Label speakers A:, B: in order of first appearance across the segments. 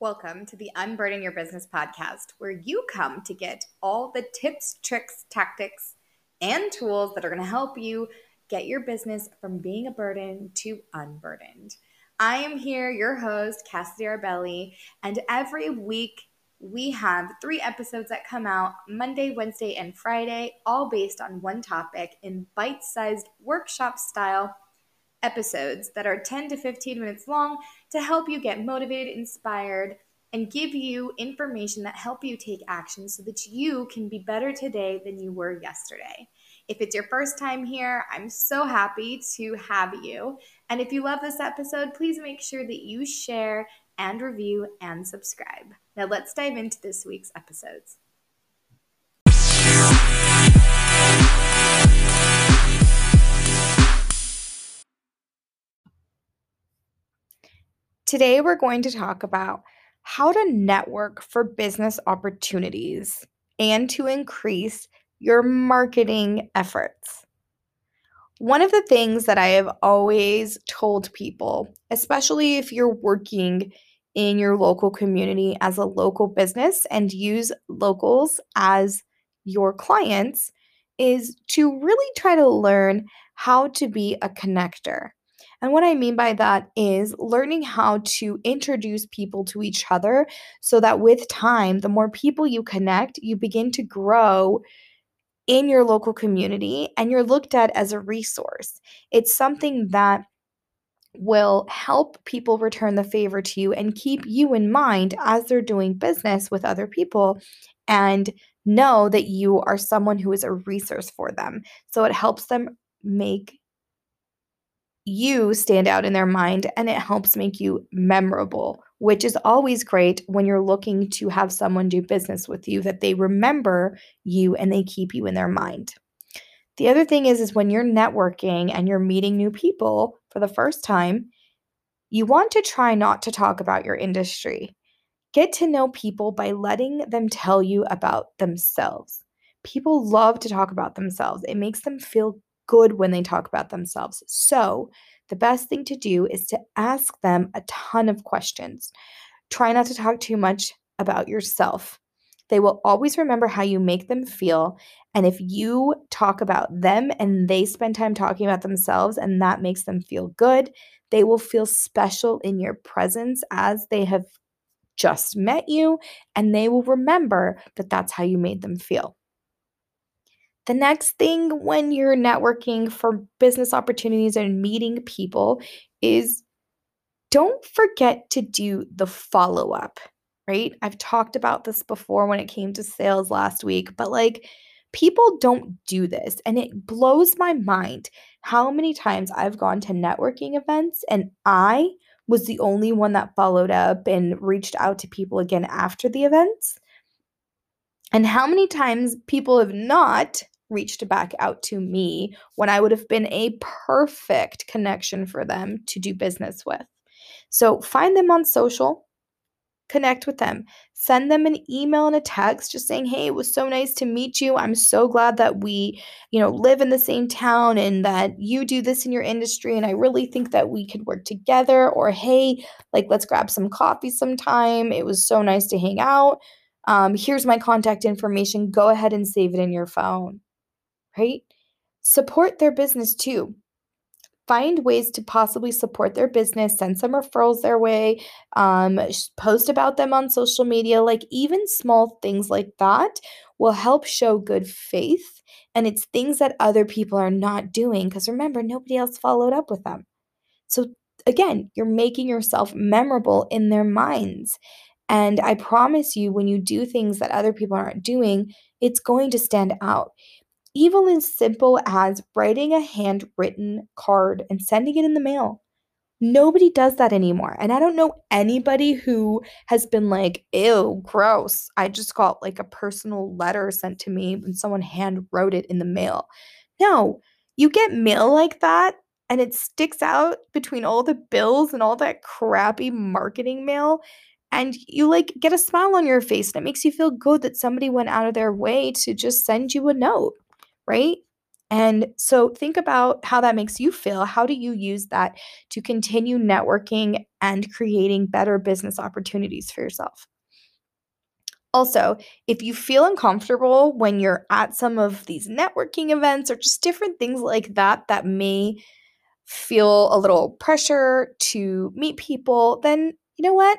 A: Welcome to the Unburden Your Business podcast, where you come to get all the tips, tricks, tactics, and tools that are going to help you get your business from being a burden to unburdened. I am here, your host, Cassidy Arbelli, and every week we have three episodes that come out Monday, Wednesday, and Friday, all based on one topic in bite sized workshop style episodes that are 10 to 15 minutes long to help you get motivated, inspired, and give you information that help you take action so that you can be better today than you were yesterday. If it's your first time here, I'm so happy to have you. And if you love this episode, please make sure that you share and review and subscribe. Now let's dive into this week's episodes. Today, we're going to talk about how to network for business opportunities and to increase your marketing efforts. One of the things that I have always told people, especially if you're working in your local community as a local business and use locals as your clients, is to really try to learn how to be a connector. And what I mean by that is learning how to introduce people to each other so that with time, the more people you connect, you begin to grow in your local community and you're looked at as a resource. It's something that will help people return the favor to you and keep you in mind as they're doing business with other people and know that you are someone who is a resource for them. So it helps them make you stand out in their mind and it helps make you memorable, which is always great when you're looking to have someone do business with you that they remember you and they keep you in their mind. The other thing is is when you're networking and you're meeting new people for the first time, you want to try not to talk about your industry. Get to know people by letting them tell you about themselves. People love to talk about themselves. It makes them feel good when they talk about themselves. So, the best thing to do is to ask them a ton of questions. Try not to talk too much about yourself. They will always remember how you make them feel. And if you talk about them and they spend time talking about themselves and that makes them feel good, they will feel special in your presence as they have just met you and they will remember that that's how you made them feel. The next thing when you're networking for business opportunities and meeting people is don't forget to do the follow up, right? I've talked about this before when it came to sales last week, but like people don't do this. And it blows my mind how many times I've gone to networking events and I was the only one that followed up and reached out to people again after the events. And how many times people have not reached back out to me when I would have been a perfect connection for them to do business with. So find them on social, connect with them, send them an email and a text just saying, "Hey, it was so nice to meet you. I'm so glad that we, you know, live in the same town and that you do this in your industry and I really think that we could work together." Or, "Hey, like let's grab some coffee sometime. It was so nice to hang out." Um, here's my contact information. Go ahead and save it in your phone right? Support their business too. Find ways to possibly support their business, send some referrals their way, um, post about them on social media. Like, even small things like that will help show good faith. And it's things that other people are not doing because remember, nobody else followed up with them. So, again, you're making yourself memorable in their minds. And I promise you, when you do things that other people aren't doing, it's going to stand out even as simple as writing a handwritten card and sending it in the mail. Nobody does that anymore. And I don't know anybody who has been like, ew, gross. I just got like a personal letter sent to me when someone hand wrote it in the mail. No, you get mail like that and it sticks out between all the bills and all that crappy marketing mail. And you like get a smile on your face and it makes you feel good that somebody went out of their way to just send you a note right? And so think about how that makes you feel. How do you use that to continue networking and creating better business opportunities for yourself? Also, if you feel uncomfortable when you're at some of these networking events or just different things like that that may feel a little pressure to meet people, then you know what?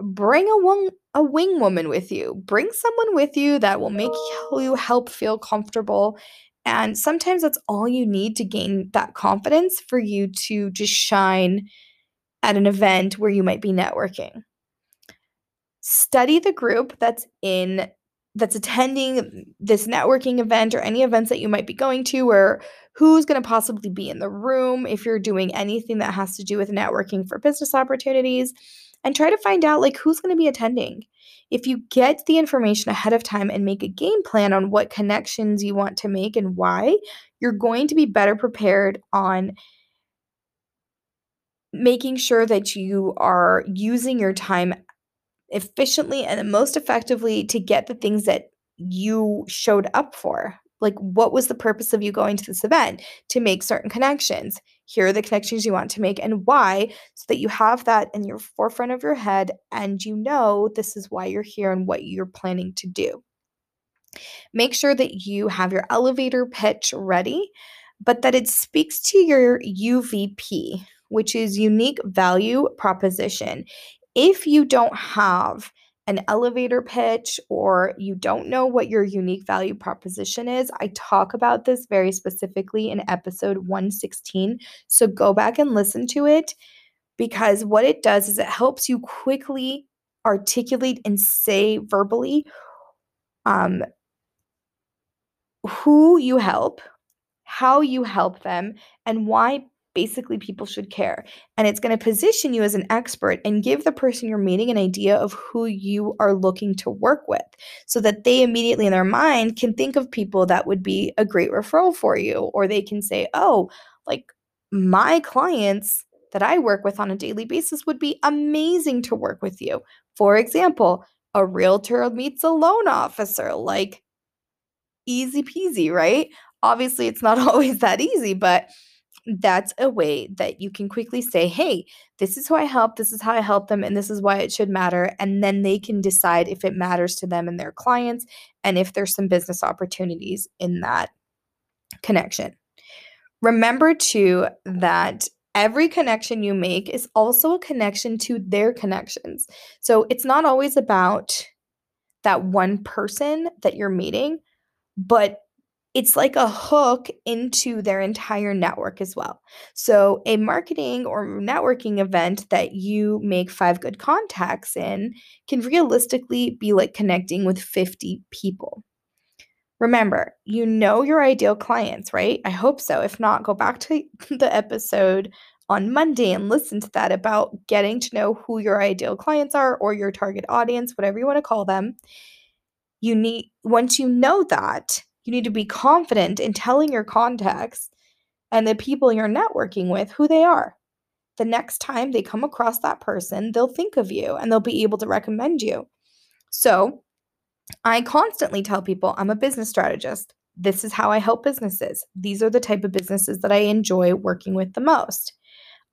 A: Bring a wing, a wing woman with you. Bring someone with you that will make oh. you help feel comfortable. And sometimes that's all you need to gain that confidence for you to just shine at an event where you might be networking study the group that's in that's attending this networking event or any events that you might be going to or who's going to possibly be in the room if you're doing anything that has to do with networking for business opportunities and try to find out like who's going to be attending if you get the information ahead of time and make a game plan on what connections you want to make and why you're going to be better prepared on making sure that you are using your time efficiently and most effectively to get the things that you showed up for. Like, what was the purpose of you going to this event? To make certain connections. Here are the connections you want to make and why, so that you have that in your forefront of your head and you know this is why you're here and what you're planning to do. Make sure that you have your elevator pitch ready, but that it speaks to your UVP, which is unique value proposition if you don't have an elevator pitch or you don't know what your unique value proposition is, I talk about this very specifically in episode 116. So go back and listen to it because what it does is it helps you quickly articulate and say verbally um, who you help, how you help them, and why basically people should care. And it's going to position you as an expert and give the person you're meeting an idea of who you are looking to work with so that they immediately in their mind can think of people that would be a great referral for you. Or they can say, oh, like my clients that I work with on a daily basis would be amazing to work with you. For example, a realtor meets a loan officer, like easy peasy, right? Obviously, it's not always that easy, but that's a way that you can quickly say, hey, this is who I help, this is how I help them, and this is why it should matter. And then they can decide if it matters to them and their clients and if there's some business opportunities in that connection. Remember, too, that every connection you make is also a connection to their connections. So it's not always about that one person that you're meeting, but it's like a hook into their entire network as well. So, a marketing or networking event that you make five good contacts in can realistically be like connecting with 50 people. Remember, you know your ideal clients, right? I hope so. If not, go back to the episode on Monday and listen to that about getting to know who your ideal clients are or your target audience, whatever you want to call them. You need, once you know that, you need to be confident in telling your contacts and the people you're networking with who they are. The next time they come across that person, they'll think of you and they'll be able to recommend you. So, I constantly tell people I'm a business strategist. This is how I help businesses. These are the type of businesses that I enjoy working with the most.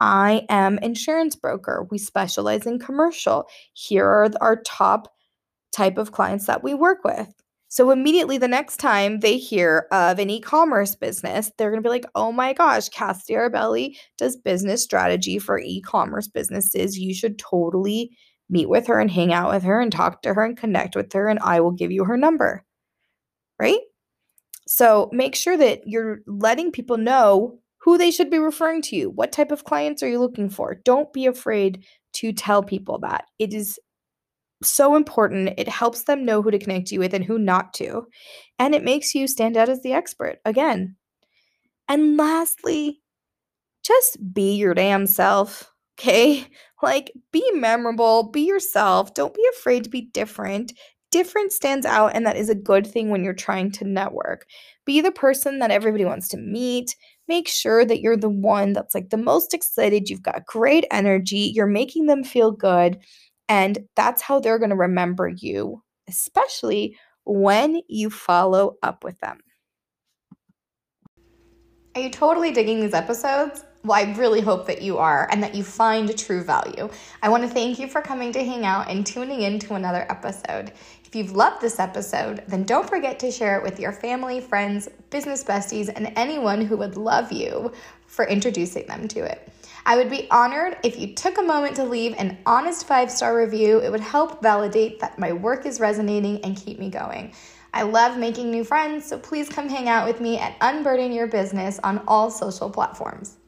A: I am insurance broker. We specialize in commercial. Here are our top type of clients that we work with. So immediately the next time they hear of an e-commerce business, they're going to be like, "Oh my gosh, Cassie Arbelli does business strategy for e-commerce businesses. You should totally meet with her and hang out with her and talk to her and connect with her and I will give you her number." Right? So make sure that you're letting people know who they should be referring to you. What type of clients are you looking for? Don't be afraid to tell people that. It is so important. It helps them know who to connect you with and who not to. And it makes you stand out as the expert again. And lastly, just be your damn self. Okay? Like, be memorable, be yourself. Don't be afraid to be different. Different stands out, and that is a good thing when you're trying to network. Be the person that everybody wants to meet. Make sure that you're the one that's like the most excited. You've got great energy. You're making them feel good. And that's how they're going to remember you, especially when you follow up with them. Are you totally digging these episodes? Well, I really hope that you are and that you find true value. I want to thank you for coming to hang out and tuning in to another episode. If you've loved this episode, then don't forget to share it with your family, friends, business besties, and anyone who would love you for introducing them to it. I would be honored if you took a moment to leave an honest five star review. It would help validate that my work is resonating and keep me going. I love making new friends, so please come hang out with me at Unburden Your Business on all social platforms.